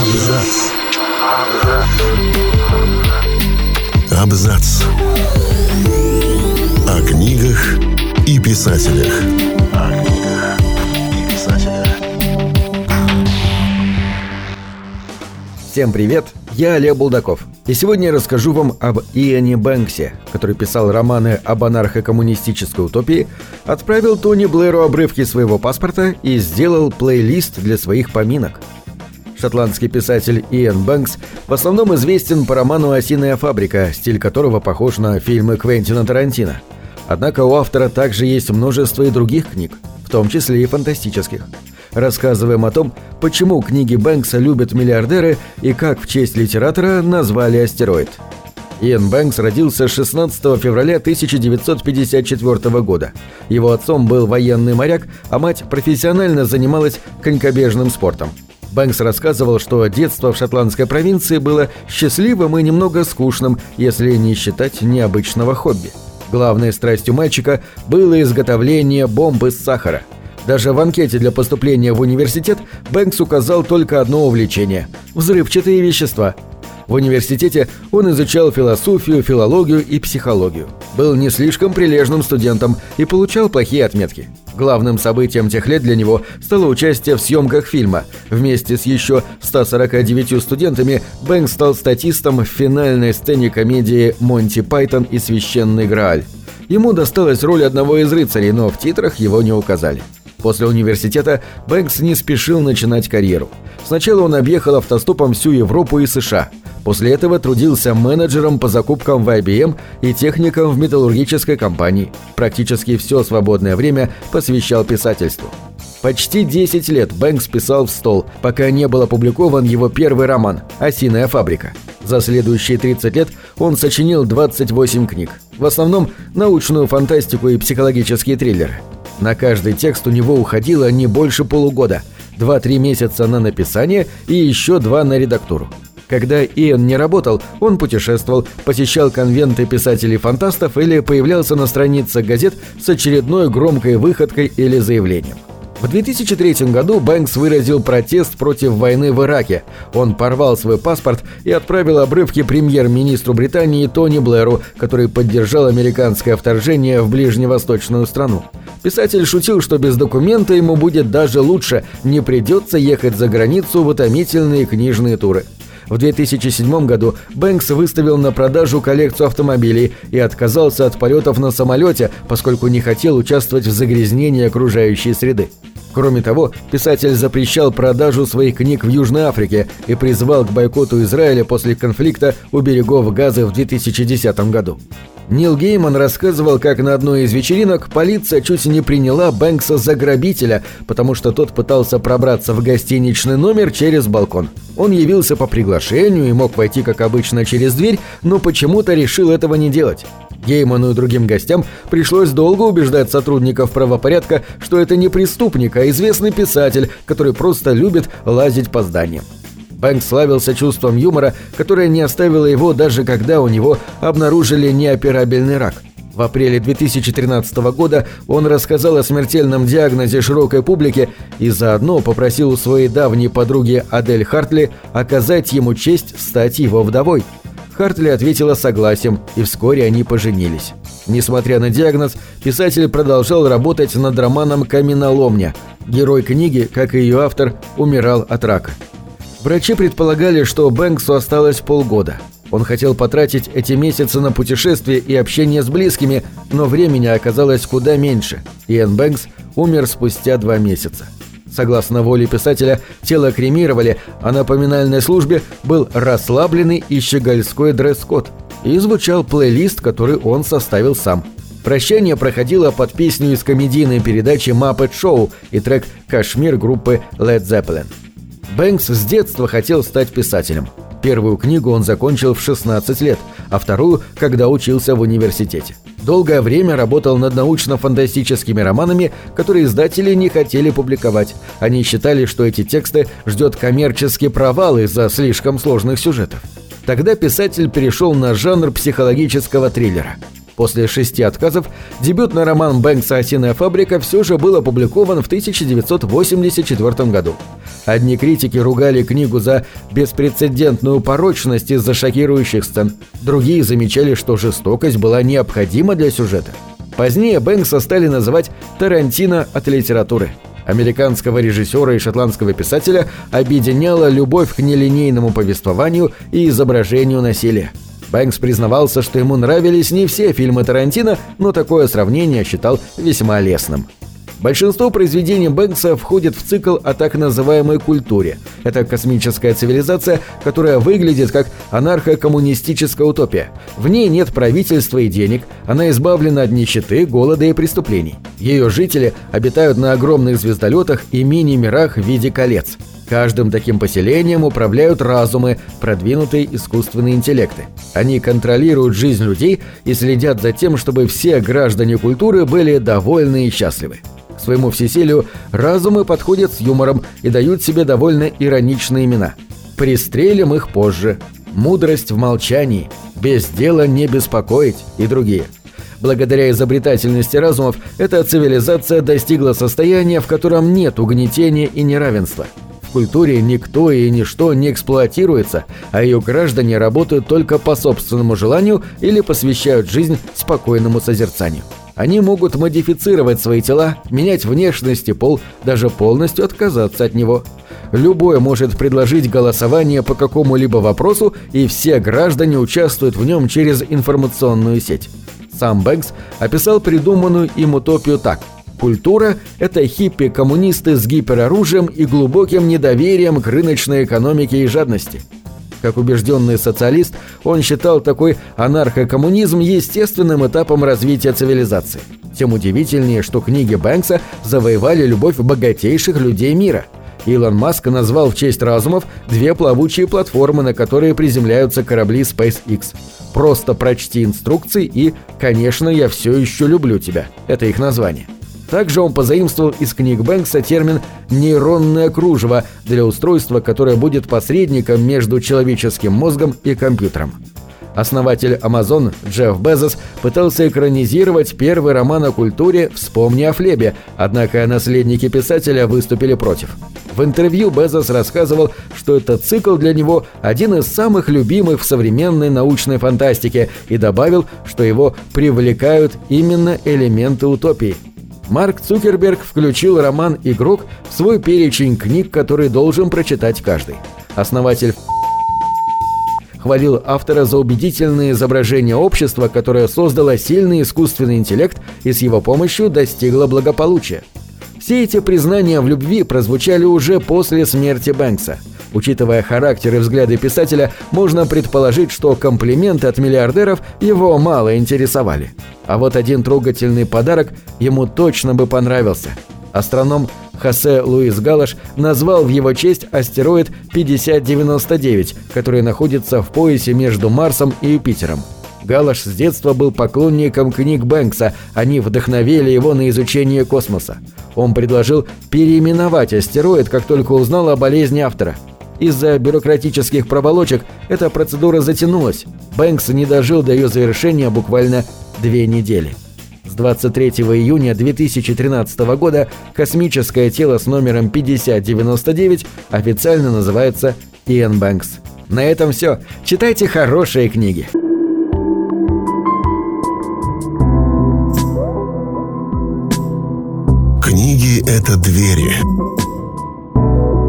Абзац. Абзац. О книгах и писателях. О книгах Всем привет, я Олег Булдаков. И сегодня я расскажу вам об Иоанне Бэнксе, который писал романы об анархо-коммунистической утопии, отправил Тони Блэру обрывки своего паспорта и сделал плейлист для своих поминок. Шотландский писатель Иэн Бэнкс в основном известен по роману «Осиная фабрика», стиль которого похож на фильмы Квентина Тарантино. Однако у автора также есть множество и других книг, в том числе и фантастических – Рассказываем о том, почему книги Бэнкса любят миллиардеры и как в честь литератора назвали астероид. Иэн Бэнкс родился 16 февраля 1954 года. Его отцом был военный моряк, а мать профессионально занималась конькобежным спортом. Бэнкс рассказывал, что детство в шотландской провинции было счастливым и немного скучным, если не считать необычного хобби. Главной страстью мальчика было изготовление бомбы с сахара – даже в анкете для поступления в университет Бэнкс указал только одно увлечение – взрывчатые вещества. В университете он изучал философию, филологию и психологию. Был не слишком прилежным студентом и получал плохие отметки. Главным событием тех лет для него стало участие в съемках фильма. Вместе с еще 149 студентами Бэнкс стал статистом в финальной сцене комедии «Монти Пайтон и священный Грааль». Ему досталась роль одного из рыцарей, но в титрах его не указали. После университета Бэнкс не спешил начинать карьеру. Сначала он объехал автостопом всю Европу и США. После этого трудился менеджером по закупкам в IBM и техником в металлургической компании. Практически все свободное время посвящал писательству. Почти 10 лет Бэнкс писал в стол, пока не был опубликован его первый роман «Осиная фабрика». За следующие 30 лет он сочинил 28 книг. В основном научную фантастику и психологические триллеры. На каждый текст у него уходило не больше полугода, 2-3 месяца на написание и еще два на редактуру. Когда Иэн не работал, он путешествовал, посещал конвенты писателей-фантастов или появлялся на страницах газет с очередной громкой выходкой или заявлением. В 2003 году Бэнкс выразил протест против войны в Ираке. Он порвал свой паспорт и отправил обрывки премьер-министру Британии Тони Блэру, который поддержал американское вторжение в ближневосточную страну. Писатель шутил, что без документа ему будет даже лучше, не придется ехать за границу в утомительные книжные туры. В 2007 году Бэнкс выставил на продажу коллекцию автомобилей и отказался от полетов на самолете, поскольку не хотел участвовать в загрязнении окружающей среды. Кроме того, писатель запрещал продажу своих книг в Южной Африке и призвал к бойкоту Израиля после конфликта у берегов Газы в 2010 году. Нил Гейман рассказывал, как на одной из вечеринок полиция чуть не приняла Бэнкса за грабителя, потому что тот пытался пробраться в гостиничный номер через балкон. Он явился по приглашению и мог войти, как обычно, через дверь, но почему-то решил этого не делать. Гейману и другим гостям пришлось долго убеждать сотрудников правопорядка, что это не преступник, а известный писатель, который просто любит лазить по зданиям. Бэнк славился чувством юмора, которое не оставило его даже когда у него обнаружили неоперабельный рак. В апреле 2013 года он рассказал о смертельном диагнозе широкой публике и заодно попросил у своей давней подруги Адель Хартли оказать ему честь стать его вдовой. Хартли ответила согласием, и вскоре они поженились. Несмотря на диагноз, писатель продолжал работать над романом «Каменоломня». Герой книги, как и ее автор, умирал от рака. Врачи предполагали, что Бэнксу осталось полгода. Он хотел потратить эти месяцы на путешествия и общение с близкими, но времени оказалось куда меньше. Иэн Бэнкс умер спустя два месяца. Согласно воле писателя, тело кремировали, а на поминальной службе был расслабленный и щегольской дресс-код. И звучал плейлист, который он составил сам. Прощание проходило под песню из комедийной передачи «Muppet Show» и трек «Кашмир» группы Led Zeppelin. Бэнкс с детства хотел стать писателем. Первую книгу он закончил в 16 лет, а вторую, когда учился в университете. Долгое время работал над научно-фантастическими романами, которые издатели не хотели публиковать. Они считали, что эти тексты ждет коммерческий провал из-за слишком сложных сюжетов. Тогда писатель перешел на жанр психологического триллера. После шести отказов дебютный роман Бэнкса «Осиная фабрика» все же был опубликован в 1984 году. Одни критики ругали книгу за беспрецедентную порочность из-за шокирующих сцен, другие замечали, что жестокость была необходима для сюжета. Позднее Бэнкса стали называть «Тарантино от литературы». Американского режиссера и шотландского писателя объединяла любовь к нелинейному повествованию и изображению насилия. Бэнкс признавался, что ему нравились не все фильмы Тарантино, но такое сравнение считал весьма лестным. Большинство произведений Бэнкса входит в цикл о так называемой культуре. Это космическая цивилизация, которая выглядит как анархо-коммунистическая утопия. В ней нет правительства и денег, она избавлена от нищеты, голода и преступлений. Ее жители обитают на огромных звездолетах и мини-мирах в виде колец – Каждым таким поселением управляют разумы, продвинутые искусственные интеллекты. Они контролируют жизнь людей и следят за тем, чтобы все граждане культуры были довольны и счастливы. К своему всесилию разумы подходят с юмором и дают себе довольно ироничные имена. «Пристрелим их позже», «Мудрость в молчании», «Без дела не беспокоить» и другие – Благодаря изобретательности разумов эта цивилизация достигла состояния, в котором нет угнетения и неравенства культуре никто и ничто не эксплуатируется, а ее граждане работают только по собственному желанию или посвящают жизнь спокойному созерцанию. Они могут модифицировать свои тела, менять внешность и пол, даже полностью отказаться от него. Любой может предложить голосование по какому-либо вопросу, и все граждане участвуют в нем через информационную сеть. Сам Бэнкс описал придуманную им утопию так – Культура – это хиппи-коммунисты с гипероружием и глубоким недоверием к рыночной экономике и жадности. Как убежденный социалист, он считал такой анархокоммунизм естественным этапом развития цивилизации. Тем удивительнее, что книги Бэнкса завоевали любовь богатейших людей мира. Илон Маск назвал в честь разумов две плавучие платформы, на которые приземляются корабли SpaceX. Просто прочти инструкции и «Конечно, я все еще люблю тебя». Это их название. Также он позаимствовал из книг Бэнкса термин «нейронное кружево» для устройства, которое будет посредником между человеческим мозгом и компьютером. Основатель Amazon Джефф Безос пытался экранизировать первый роман о культуре «Вспомни о Флебе», однако наследники писателя выступили против. В интервью Безос рассказывал, что этот цикл для него один из самых любимых в современной научной фантастике и добавил, что его привлекают именно элементы утопии – Марк Цукерберг включил роман «Игрок» в свой перечень книг, который должен прочитать каждый. Основатель хвалил автора за убедительное изображение общества, которое создало сильный искусственный интеллект и с его помощью достигло благополучия. Все эти признания в любви прозвучали уже после смерти Бэнкса – Учитывая характер и взгляды писателя, можно предположить, что комплименты от миллиардеров его мало интересовали. А вот один трогательный подарок ему точно бы понравился. Астроном Хосе Луис Галаш назвал в его честь астероид 5099, который находится в поясе между Марсом и Юпитером. Галаш с детства был поклонником книг Бэнкса, они вдохновили его на изучение космоса. Он предложил переименовать астероид, как только узнал о болезни автора – из-за бюрократических проволочек эта процедура затянулась. Бэнкс не дожил до ее завершения буквально две недели. С 23 июня 2013 года космическое тело с номером 5099 официально называется Иэн Бэнкс. На этом все. Читайте хорошие книги. Книги — это двери